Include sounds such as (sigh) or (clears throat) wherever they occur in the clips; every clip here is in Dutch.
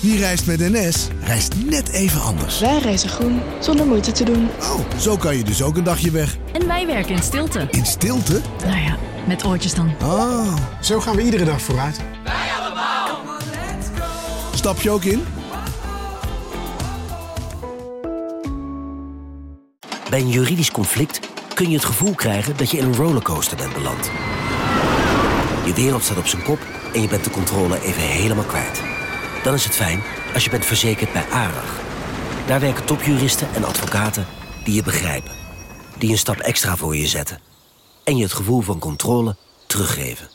Wie reist met NS, reist net even anders. Wij reizen groen, zonder moeite te doen. Oh, zo kan je dus ook een dagje weg. En wij werken in stilte. In stilte? Nou ja, met oortjes dan. Oh. Zo gaan we iedere dag vooruit. Stap je ook in? Bij een juridisch conflict kun je het gevoel krijgen dat je in een rollercoaster bent beland. Je wereld staat op zijn kop en je bent de controle even helemaal kwijt. Dan is het fijn als je bent verzekerd bij ARAG. Daar werken topjuristen en advocaten die je begrijpen. Die een stap extra voor je zetten. En je het gevoel van controle teruggeven.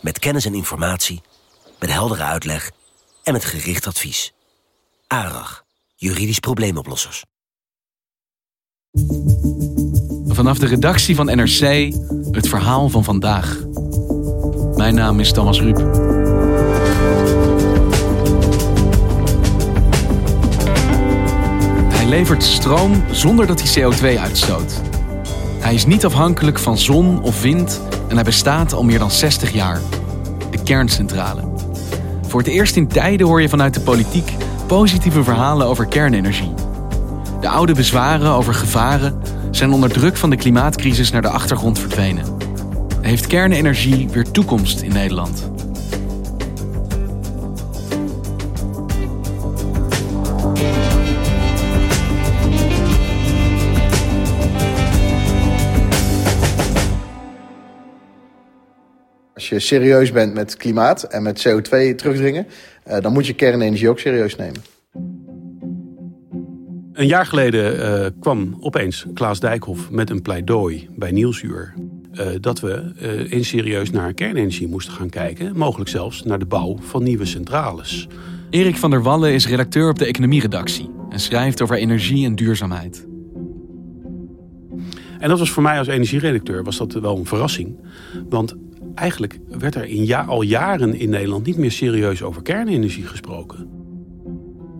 Met kennis en informatie, met heldere uitleg en met gericht advies. ARAG, juridisch probleemoplossers. Vanaf de redactie van NRC het verhaal van vandaag. Mijn naam is Thomas Ruip. Levert stroom zonder dat hij CO2 uitstoot. Hij is niet afhankelijk van zon of wind en hij bestaat al meer dan 60 jaar. De kerncentrale. Voor het eerst in tijden hoor je vanuit de politiek positieve verhalen over kernenergie. De oude bezwaren over gevaren zijn onder druk van de klimaatcrisis naar de achtergrond verdwenen. Heeft kernenergie weer toekomst in Nederland? Als je serieus bent met klimaat en met CO2 terugdringen, uh, dan moet je kernenergie ook serieus nemen. Een jaar geleden uh, kwam opeens Klaas Dijkhoff met een pleidooi bij Nieuwsuur. Uh, dat we uh, in serieus naar kernenergie moesten gaan kijken. Mogelijk zelfs naar de bouw van nieuwe centrales. Erik van der Wallen is redacteur op de economieredactie en schrijft over energie en duurzaamheid. En dat was voor mij als energieredacteur was dat wel een verrassing. Want eigenlijk werd er in al jaren in Nederland niet meer serieus over kernenergie gesproken.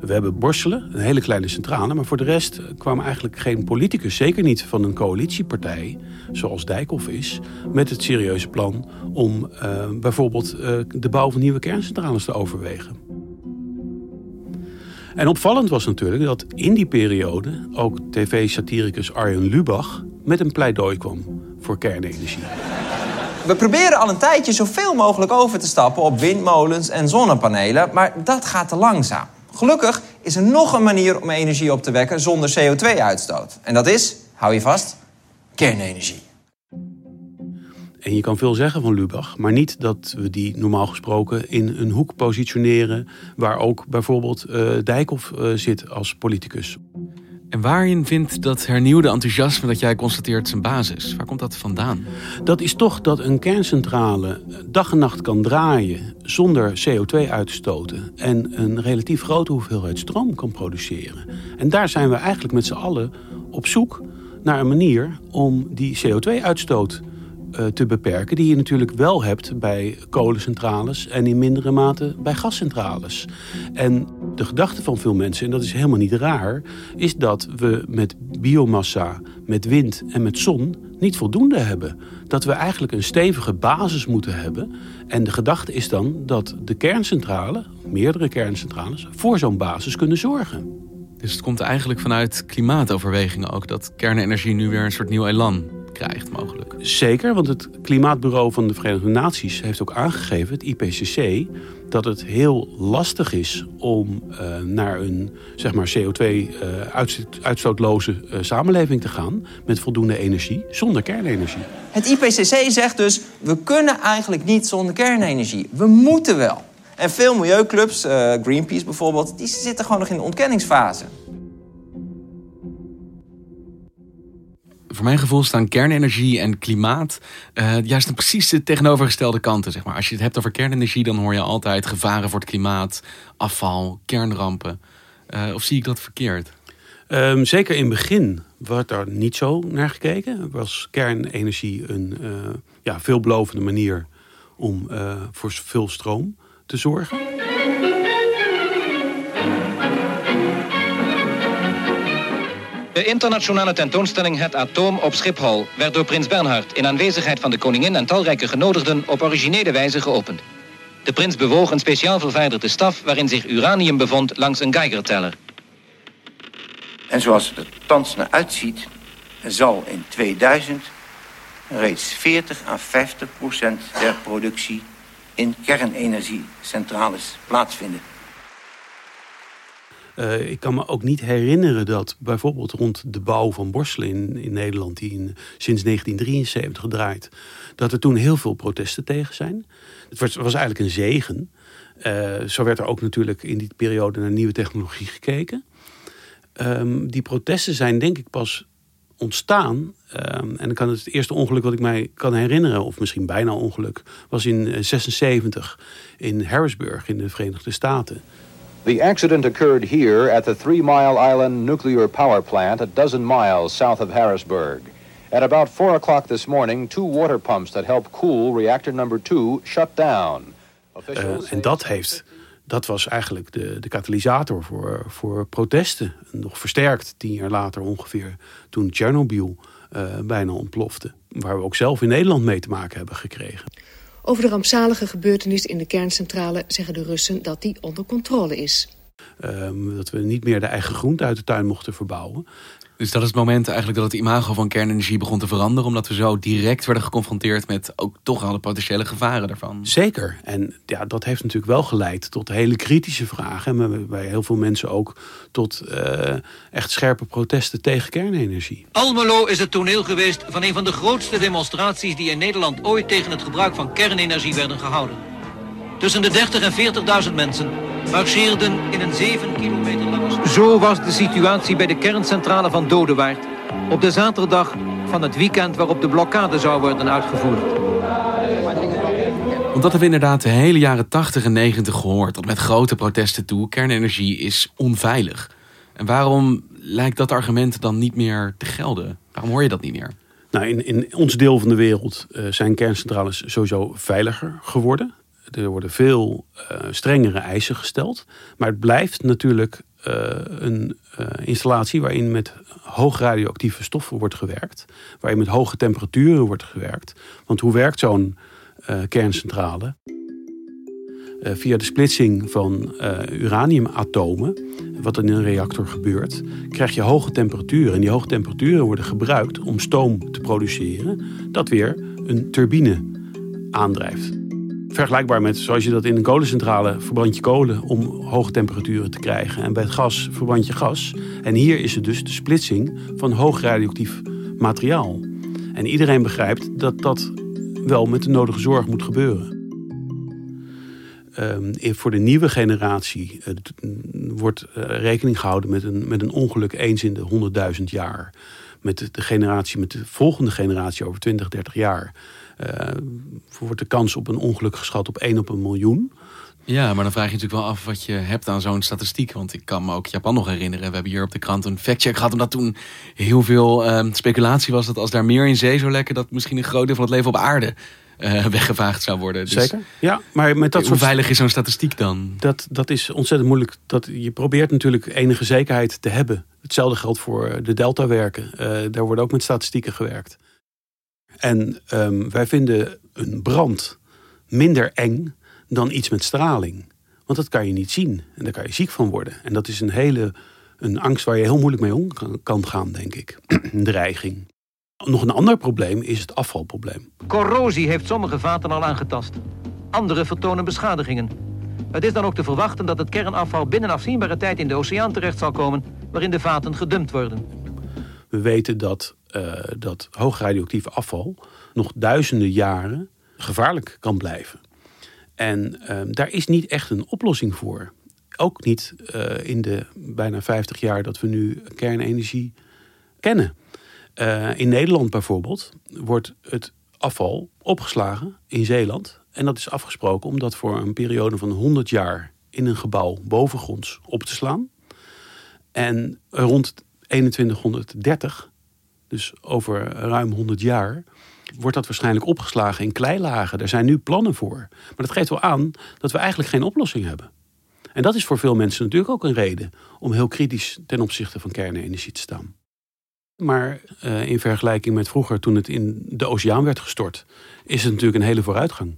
We hebben Borselen, een hele kleine centrale, maar voor de rest kwam eigenlijk geen politicus, zeker niet van een coalitiepartij, zoals Dijkhoff is, met het serieuze plan om uh, bijvoorbeeld uh, de bouw van nieuwe kerncentrales te overwegen. En opvallend was natuurlijk dat in die periode ook tv-satiricus Arjen Lubach met een pleidooi kwam voor kernenergie. We proberen al een tijdje zoveel mogelijk over te stappen op windmolens en zonnepanelen, maar dat gaat te langzaam. Gelukkig is er nog een manier om energie op te wekken zonder CO2-uitstoot. En dat is, hou je vast, kernenergie. En je kan veel zeggen van Lubach, maar niet dat we die normaal gesproken in een hoek positioneren waar ook bijvoorbeeld uh, Dijkhoff uh, zit als politicus. En waarin vindt dat hernieuwde enthousiasme dat jij constateert zijn basis? Waar komt dat vandaan? Dat is toch dat een kerncentrale dag en nacht kan draaien zonder CO2 uit te stoten en een relatief grote hoeveelheid stroom kan produceren. En daar zijn we eigenlijk met z'n allen op zoek naar een manier om die CO2-uitstoot uh, te beperken, die je natuurlijk wel hebt bij kolencentrales en in mindere mate bij gascentrales. En de gedachte van veel mensen, en dat is helemaal niet raar, is dat we met biomassa, met wind en met zon niet voldoende hebben. Dat we eigenlijk een stevige basis moeten hebben. En de gedachte is dan dat de kerncentrale, meerdere kerncentrales, voor zo'n basis kunnen zorgen. Dus het komt eigenlijk vanuit klimaatoverwegingen ook dat kernenergie nu weer een soort nieuw elan krijgt, mogelijk. Zeker, want het Klimaatbureau van de Verenigde Naties heeft ook aangegeven, het IPCC, dat het heel lastig is om uh, naar een zeg maar CO2-uitstootloze uh, uh, samenleving te gaan met voldoende energie zonder kernenergie. Het IPCC zegt dus, we kunnen eigenlijk niet zonder kernenergie. We moeten wel. En veel milieuclubs, Greenpeace bijvoorbeeld, die zitten gewoon nog in de ontkenningsfase. Voor mijn gevoel staan kernenergie en klimaat uh, juist precies de tegenovergestelde kanten. Zeg maar. Als je het hebt over kernenergie, dan hoor je altijd gevaren voor het klimaat, afval, kernrampen. Uh, of zie ik dat verkeerd? Um, zeker in het begin werd daar niet zo naar gekeken. Was kernenergie een uh, ja, veelbelovende manier om voor veel stroom te zorgen. De internationale tentoonstelling Het Atoom op Schiphol werd door prins Bernhard in aanwezigheid van de koningin en talrijke genodigden op originele wijze geopend. De prins bewoog een speciaal verwijderde staf waarin zich uranium bevond langs een Geigerteller. En zoals het er thans naar uitziet, zal in 2000 reeds 40 à 50 procent der productie in kernenergiecentrales plaatsvinden. Uh, ik kan me ook niet herinneren dat bijvoorbeeld rond de bouw van Borselen in, Nederland, die in, sinds 1973 draait, dat er toen heel veel protesten tegen zijn. Het was, was eigenlijk een zegen. Uh, zo werd er ook natuurlijk in die periode naar nieuwe technologie gekeken. Um, die protesten zijn denk ik pas ontstaan. Um, en dan kan het, het eerste ongeluk wat ik mij kan herinneren, of misschien bijna ongeluk, was in 76 in Harrisburg in de Verenigde Staten. The accident occurred here at the Three Mile Island nuclear power plant a dozen miles south of Harrisburg. At about 4 o'clock this morning, two water pumps that help cool reactor number 2 shut down. Uh, en dat heeft dat was eigenlijk de, de katalysator voor, voor protesten. Nog versterkt tien jaar later ongeveer, toen Tsjernobyl uh, bijna ontplofte. Waar we ook zelf in Nederland mee te maken hebben gekregen. Over de rampzalige gebeurtenis in de kerncentrale zeggen de Russen dat die onder controle is. Um, dat we niet meer de eigen groente uit de tuin mochten verbouwen. Dus dat is het moment eigenlijk dat het imago van kernenergie begon te veranderen. Omdat we zo direct werden geconfronteerd met ook toch al de potentiële gevaren daarvan. Zeker. En ja, dat heeft natuurlijk wel geleid tot hele kritische vragen. En bij heel veel mensen ook tot uh, echt scherpe protesten tegen kernenergie. Almelo is het toneel geweest van een van de grootste demonstraties die in Nederland ooit tegen het gebruik van kernenergie werden gehouden. Tussen de 30 en 40.000 mensen marcheerden in een 7 kilometer lange... Zo was de situatie bij de kerncentrale van Dodewaard... op de zaterdag van het weekend waarop de blokkade zou worden uitgevoerd. Want dat hebben we inderdaad de hele jaren 80 en 90 gehoord. Tot met grote protesten toe. Kernenergie is onveilig. En waarom lijkt dat argument dan niet meer te gelden? Waarom hoor je dat niet meer? Nou, in, in ons deel van de wereld uh, zijn kerncentrales sowieso veiliger geworden. Er worden veel uh, strengere eisen gesteld. Maar het blijft natuurlijk uh, een uh, installatie waarin met hoog radioactieve stoffen wordt gewerkt. Waarin met hoge temperaturen wordt gewerkt. Want hoe werkt zo'n kerncentrale? via de splitsing van uraniumatomen, wat in een reactor gebeurt, krijg je hoge temperaturen. En die hoge temperaturen worden gebruikt om stoom te produceren, dat weer een turbine aandrijft. Vergelijkbaar met zoals je dat in een kolencentrale verbrand je kolen om hoge temperaturen te krijgen. En bij het gas verbrand je gas. En hier is het dus de splitsing van hoog radioactief materiaal. En iedereen begrijpt dat dat wel met de nodige zorg moet gebeuren. Um, voor de nieuwe generatie uh, wordt uh, rekening gehouden met een, met een ongeluk eens in de 100.000 jaar. Met de, generatie, met de volgende generatie over 20, 30 jaar wordt de kans op een ongeluk geschat op 1 op een miljoen. Ja, maar dan vraag je natuurlijk wel af wat je hebt aan zo'n statistiek. Want ik kan me ook Japan nog herinneren. We hebben hier op de krant een factcheck gehad. Omdat toen heel veel uh, speculatie was dat als daar meer in zee zou lekken... dat misschien een groot deel van het leven op aarde uh, (laughs) weggevaagd zou worden. Dus Zeker. Ja, maar met dat hoe soort... veilig is zo'n statistiek dan? Dat, dat is ontzettend moeilijk. Dat, je probeert natuurlijk enige zekerheid te hebben. Hetzelfde geldt voor de deltawerken. Uh, daar wordt ook met statistieken gewerkt. En um, wij vinden een brand minder eng dan iets met straling. Want dat kan je niet zien en daar kan je ziek van worden. En dat is een hele een angst waar je heel moeilijk mee om kan gaan, denk ik. (clears throat) een dreiging. Nog een ander probleem is het afvalprobleem. Corrosie heeft sommige vaten al aangetast. Andere vertonen beschadigingen. Het is dan ook te verwachten dat het kernafval binnen afzienbare tijd in de oceaan terecht zal komen, waarin de vaten gedumpt worden. We weten dat uh, dat hoog radioactief afval nog duizenden jaren gevaarlijk kan blijven. En uh, daar is niet echt een oplossing voor. Ook niet uh, in de bijna 50 jaar dat we nu kernenergie kennen. in Nederland bijvoorbeeld wordt het afval opgeslagen in Zeeland. En dat is afgesproken om dat voor een periode van 100 jaar in een gebouw bovengronds op te slaan. En rond 2130 dus over ruim 100 jaar, wordt dat waarschijnlijk opgeslagen in kleilagen. Er zijn nu plannen voor. Maar dat geeft wel aan dat we eigenlijk geen oplossing hebben. En dat is voor veel mensen natuurlijk ook een reden om heel kritisch ten opzichte van kernenergie te staan. Maar uh, in vergelijking met vroeger, toen het in de oceaan werd gestort, is het natuurlijk een hele vooruitgang.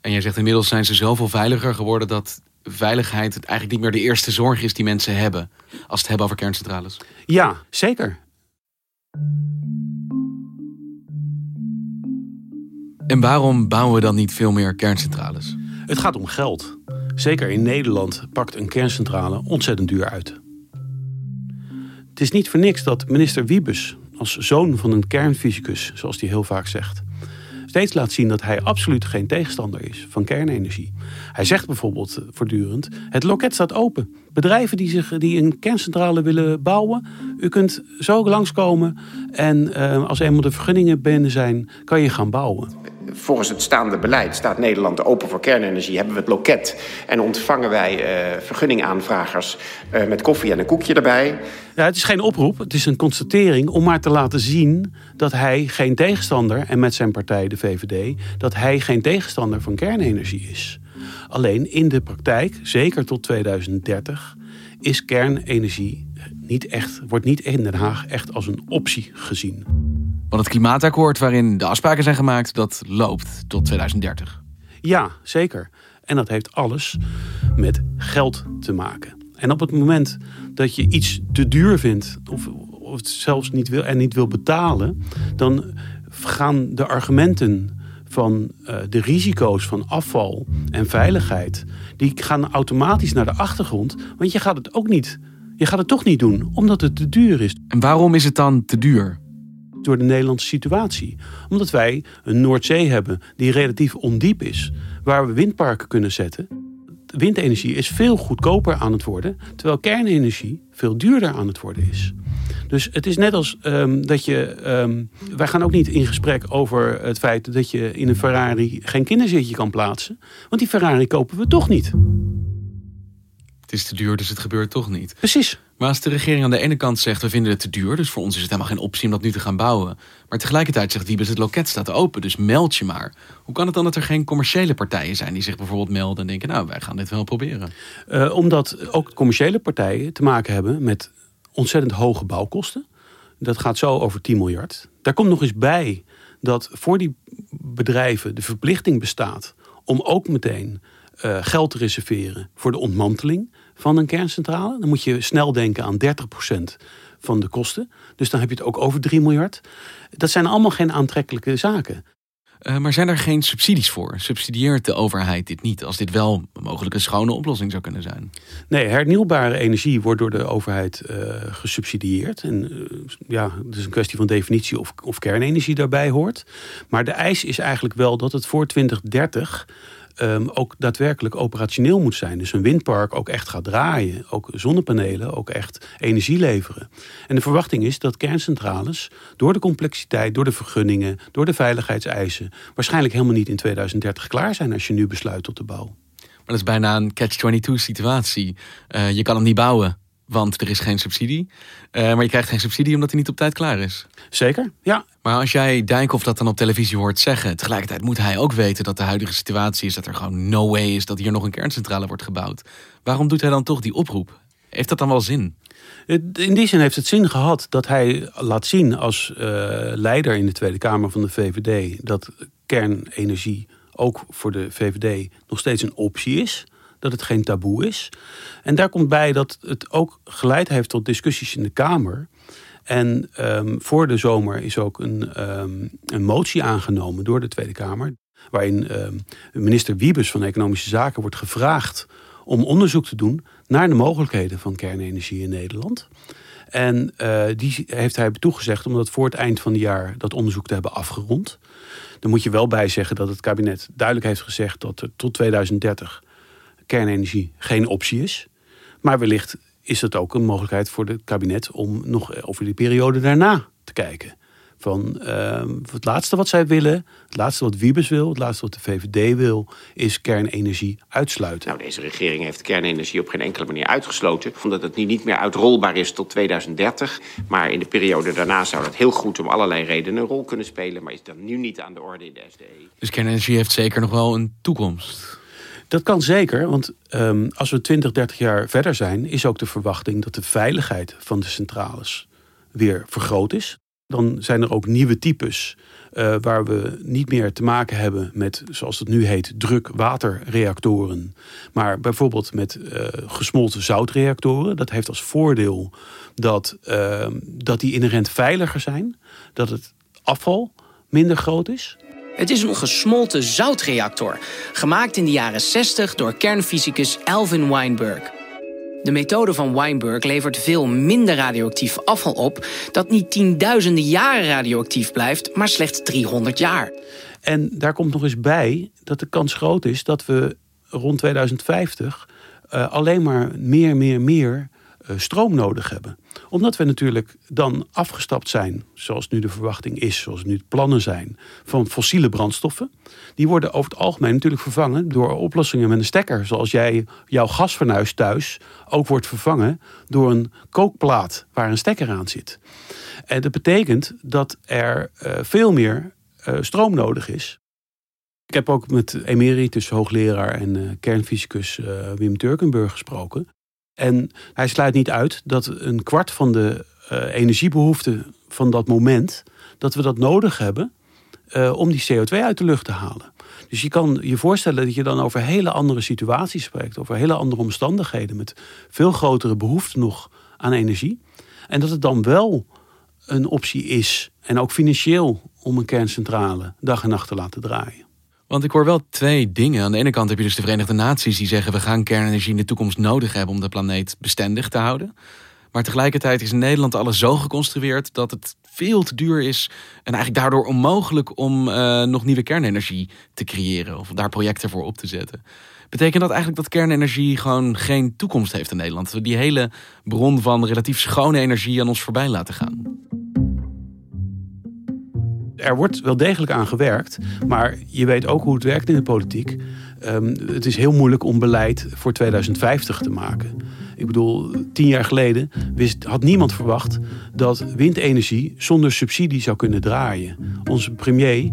En jij zegt inmiddels zijn ze zoveel veiliger geworden dat veiligheid eigenlijk niet meer de eerste zorg is die mensen hebben als het hebben over kerncentrales. Ja, zeker. En waarom bouwen we dan niet veel meer kerncentrales? Het gaat om geld. Zeker in Nederland pakt een kerncentrale ontzettend duur uit. Het is niet voor niks dat minister Wiebes, als zoon van een kernfysicus, zoals hij heel vaak zegt, steeds laat zien dat hij absoluut geen tegenstander is van kernenergie. Hij zegt bijvoorbeeld voortdurend: het loket staat open. Bedrijven die, zich, die een kerncentrale willen bouwen, u kunt zo langskomen en uh, als eenmaal de vergunningen binnen zijn, kan je gaan bouwen volgens het staande beleid staat Nederland open voor kernenergie. Hebben we het loket en ontvangen wij uh, vergunningaanvragers uh, met koffie en een koekje erbij. Ja, het is geen oproep, het is een constatering om maar te laten zien dat hij geen tegenstander, en met zijn partij de VVD, dat hij geen tegenstander van kernenergie is. Alleen in de praktijk, zeker tot 2030, is kernenergie niet echt, wordt niet in Den Haag echt als een optie gezien. Want het klimaatakkoord waarin de afspraken zijn gemaakt, dat loopt tot 2030. Ja, zeker. En dat heeft alles met geld te maken. En op het moment dat je iets te duur vindt, of, of het zelfs niet wil en niet wil betalen, dan gaan de argumenten van uh, de risico's van afval en veiligheid, die gaan automatisch naar de achtergrond. Want je gaat het ook niet. Je gaat het toch niet doen, omdat het te duur is. En waarom is het dan te duur? Door de Nederlandse situatie. Omdat wij een Noordzee hebben die relatief ondiep is, waar we windparken kunnen zetten. Windenergie is veel goedkoper aan het worden, terwijl kernenergie veel duurder aan het worden is. Dus het is net als um, dat je. Um, wij gaan ook niet in gesprek over het feit dat je in een Ferrari geen kinderzitje kan plaatsen. Want die Ferrari kopen we toch niet. Het is te duur, dus het gebeurt toch niet. Precies. Maar als de regering aan de ene kant zegt, we vinden het te duur, dus voor ons is het helemaal geen optie om dat nu te gaan bouwen. Maar tegelijkertijd zegt Wiebes, het loket staat open, dus meld je maar. Hoe kan het dan dat er geen commerciële partijen zijn die zich bijvoorbeeld melden en denken, nou, wij gaan dit wel proberen? Uh, omdat ook commerciële partijen te maken hebben met ontzettend hoge bouwkosten. Dat gaat zo over 10 miljard. Daar komt nog eens bij dat voor die bedrijven de verplichting bestaat om ook meteen uh, geld te reserveren voor de ontmanteling van een kerncentrale. Dan moet je snel denken aan 30% van de kosten. Dus dan heb je het ook over 3 miljard. Dat zijn allemaal geen aantrekkelijke zaken. Uh, maar zijn er geen subsidies voor? Subsidieert de overheid dit niet als dit wel mogelijk een schone oplossing zou kunnen zijn? Nee, hernieuwbare energie wordt door de overheid uh, gesubsidieerd. En uh, ja, het is een kwestie van definitie of, of kernenergie daarbij hoort. Maar de eis is eigenlijk wel dat het voor 2030 um, ook daadwerkelijk operationeel moet zijn. Dus een windpark ook echt gaat draaien. Ook zonnepanelen ook echt energie leveren. En de verwachting is dat kerncentrales door de complexiteit, door de vergunningen, door de veiligheidseisen waarschijnlijk helemaal niet in 2030 klaar zijn als je nu besluit tot de bouw. Maar dat is bijna een catch-22 situatie. Uh, je kan hem niet bouwen want er is geen subsidie. Uh, maar je krijgt geen subsidie omdat hij niet op tijd klaar is. Zeker, ja. Maar als jij Dijkhoff dat dan op televisie hoort zeggen... tegelijkertijd moet hij ook weten dat de huidige situatie is... dat er gewoon no way is dat hier nog een kerncentrale wordt gebouwd. Waarom doet hij dan toch die oproep? Heeft dat dan wel zin? In die zin heeft het zin gehad dat hij laat zien als uh, leider in de Tweede Kamer van de VVD... dat kernenergie ook voor de VVD nog steeds een optie is dat het geen taboe is. En daar komt bij dat het ook geleid heeft tot discussies in de Kamer. En um, voor de zomer is ook een, um, een motie aangenomen door de Tweede Kamer. Waarin um, minister Wiebes van Economische Zaken wordt gevraagd om onderzoek te doen naar de mogelijkheden van kernenergie in Nederland. En uh, die heeft hij toegezegd om dat voor het eind van het jaar dat onderzoek te hebben afgerond. Dan moet je wel bij zeggen dat het kabinet duidelijk heeft gezegd dat er tot 2030 kernenergie geen optie is. Maar wellicht is het ook een mogelijkheid voor het kabinet om nog over die periode daarna te kijken. Van uh, het laatste wat zij willen, het laatste wat Wiebes wil, het laatste wat de VVD wil, is kernenergie uitsluiten. Nou, deze regering heeft kernenergie op geen enkele manier uitgesloten, omdat het nu niet meer uitrolbaar is tot 2030. Maar in de periode daarna zou dat heel goed om allerlei redenen een rol kunnen spelen, maar is dat nu niet aan de orde in de SDE. Dus kernenergie heeft zeker nog wel een toekomst. Dat kan zeker, want um, als we 20, 30 jaar verder zijn, is ook de verwachting dat de veiligheid van de centrales weer vergroot is. Dan zijn er ook nieuwe types uh, waar we niet meer te maken hebben met, zoals het nu heet, druk-waterreactoren. Maar bijvoorbeeld met uh, gesmolten zoutreactoren. Dat heeft als voordeel dat, uh, dat die inherent veiliger zijn. Dat het afval minder groot is. Het is een gesmolten zoutreactor, gemaakt in de jaren 60 door kernfysicus Alvin Weinberg. De methode van Weinberg levert veel minder radioactief afval op, dat niet tienduizenden jaren radioactief blijft, maar slechts 300 jaar. En daar komt nog eens bij dat de kans groot is dat we rond 2050 uh, alleen maar meer, meer, meer stroom nodig hebben omdat we natuurlijk dan afgestapt zijn, zoals nu de verwachting is, zoals nu de plannen zijn, van fossiele brandstoffen. Die worden over het algemeen natuurlijk vervangen door oplossingen met een stekker. Zoals jij jouw gasfornuis thuis ook wordt vervangen door een kookplaat waar een stekker aan zit. En dat betekent dat er uh, veel meer uh, stroom nodig is. Ik heb ook met emeritus hoogleraar en kernfysicus Wim Turkenburg gesproken. En hij sluit niet uit dat een kwart van de uh, energiebehoefte van dat moment, dat we dat nodig hebben uh, om die CO2 uit de lucht te halen. Dus je kan je voorstellen dat je dan over hele andere situaties spreekt, over hele andere omstandigheden, met veel grotere behoefte nog aan energie. En dat het dan wel een optie is, en ook financieel, om een kerncentrale dag en nacht te laten draaien. Want ik hoor wel twee dingen. Aan de ene kant heb je dus de Verenigde Naties die zeggen we gaan kernenergie in de toekomst nodig hebben om de planeet bestendig te houden. Maar tegelijkertijd is in Nederland alles zo geconstrueerd dat het veel te duur is en eigenlijk daardoor onmogelijk om uh, nog nieuwe kernenergie te creëren of daar projecten voor op te zetten. Betekent dat eigenlijk dat kernenergie gewoon geen toekomst heeft in Nederland? Dat we die hele bron van relatief schone energie aan ons voorbij laten gaan? Er wordt wel degelijk aan gewerkt. Maar je weet ook hoe het werkt in de politiek. Um, het is heel moeilijk om beleid voor 2050 te maken. Ik bedoel, tien jaar geleden wist, had niemand verwacht dat windenergie zonder subsidie zou kunnen draaien. Onze premier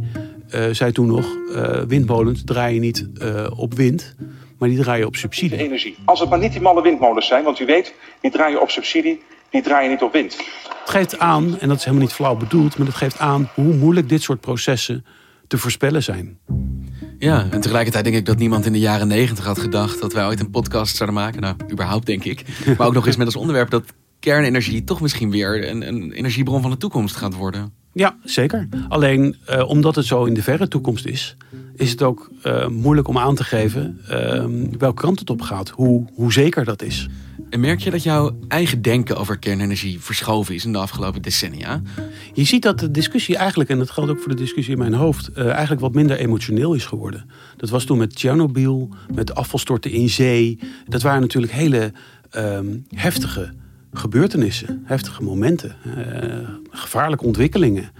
uh, zei toen nog: uh, windmolens draaien niet uh, op wind, maar die draaien op subsidie. Energie. Als het maar niet die malle windmolens zijn, want u weet, die draaien op subsidie, die draaien niet op wind. Het geeft aan, en dat is helemaal niet flauw bedoeld, maar het geeft aan hoe moeilijk dit soort processen te voorspellen zijn. Ja, en tegelijkertijd denk ik dat niemand in de jaren negentig had gedacht dat wij ooit een podcast zouden maken. Nou, überhaupt denk ik. (laughs) Maar ook nog eens met als onderwerp dat kernenergie toch misschien weer een, een energiebron van de toekomst gaat worden. Ja, zeker. Alleen uh, omdat het zo in de verre toekomst is, is het ook uh, moeilijk om aan te geven uh, welke kant het op gaat, hoe, hoe zeker dat is. En merk je dat jouw eigen denken over kernenergie verschoven is in de afgelopen decennia? Je ziet dat de discussie eigenlijk, en dat geldt ook voor de discussie in mijn hoofd, uh, eigenlijk wat minder emotioneel is geworden. Dat was toen met Tsjernobyl, met afvalstorten in zee. Dat waren natuurlijk hele um, heftige gebeurtenissen, heftige momenten, uh, gevaarlijke ontwikkelingen.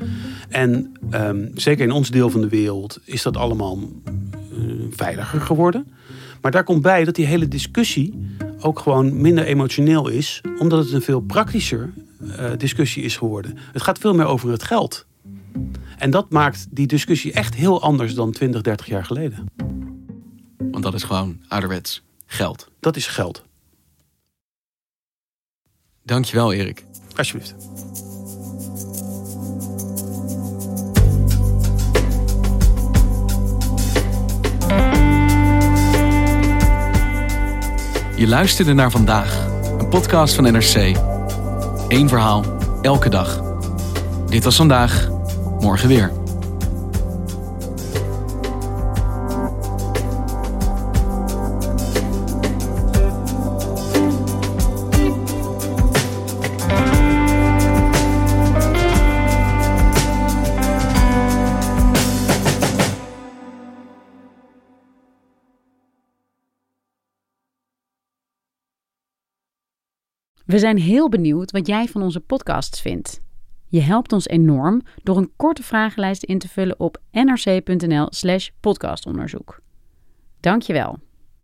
En um, zeker in ons deel van de wereld is dat allemaal uh, veiliger geworden. Maar daar komt bij dat die hele discussie ook gewoon minder emotioneel is, omdat het een veel praktischer uh, discussie is geworden. Het gaat veel meer over het geld. En dat maakt die discussie echt heel anders dan 20, 30 jaar geleden. Want dat is gewoon ouderwets geld. Dat is geld. Dankjewel, Erik. Alsjeblieft. Je luisterde naar vandaag, een podcast van NRC. Eén verhaal, elke dag. Dit was vandaag, morgen weer. We zijn heel benieuwd wat jij van onze podcasts vindt. Je helpt ons enorm door een korte vragenlijst in te vullen op nrc.nl/slash podcastonderzoek. Dankjewel.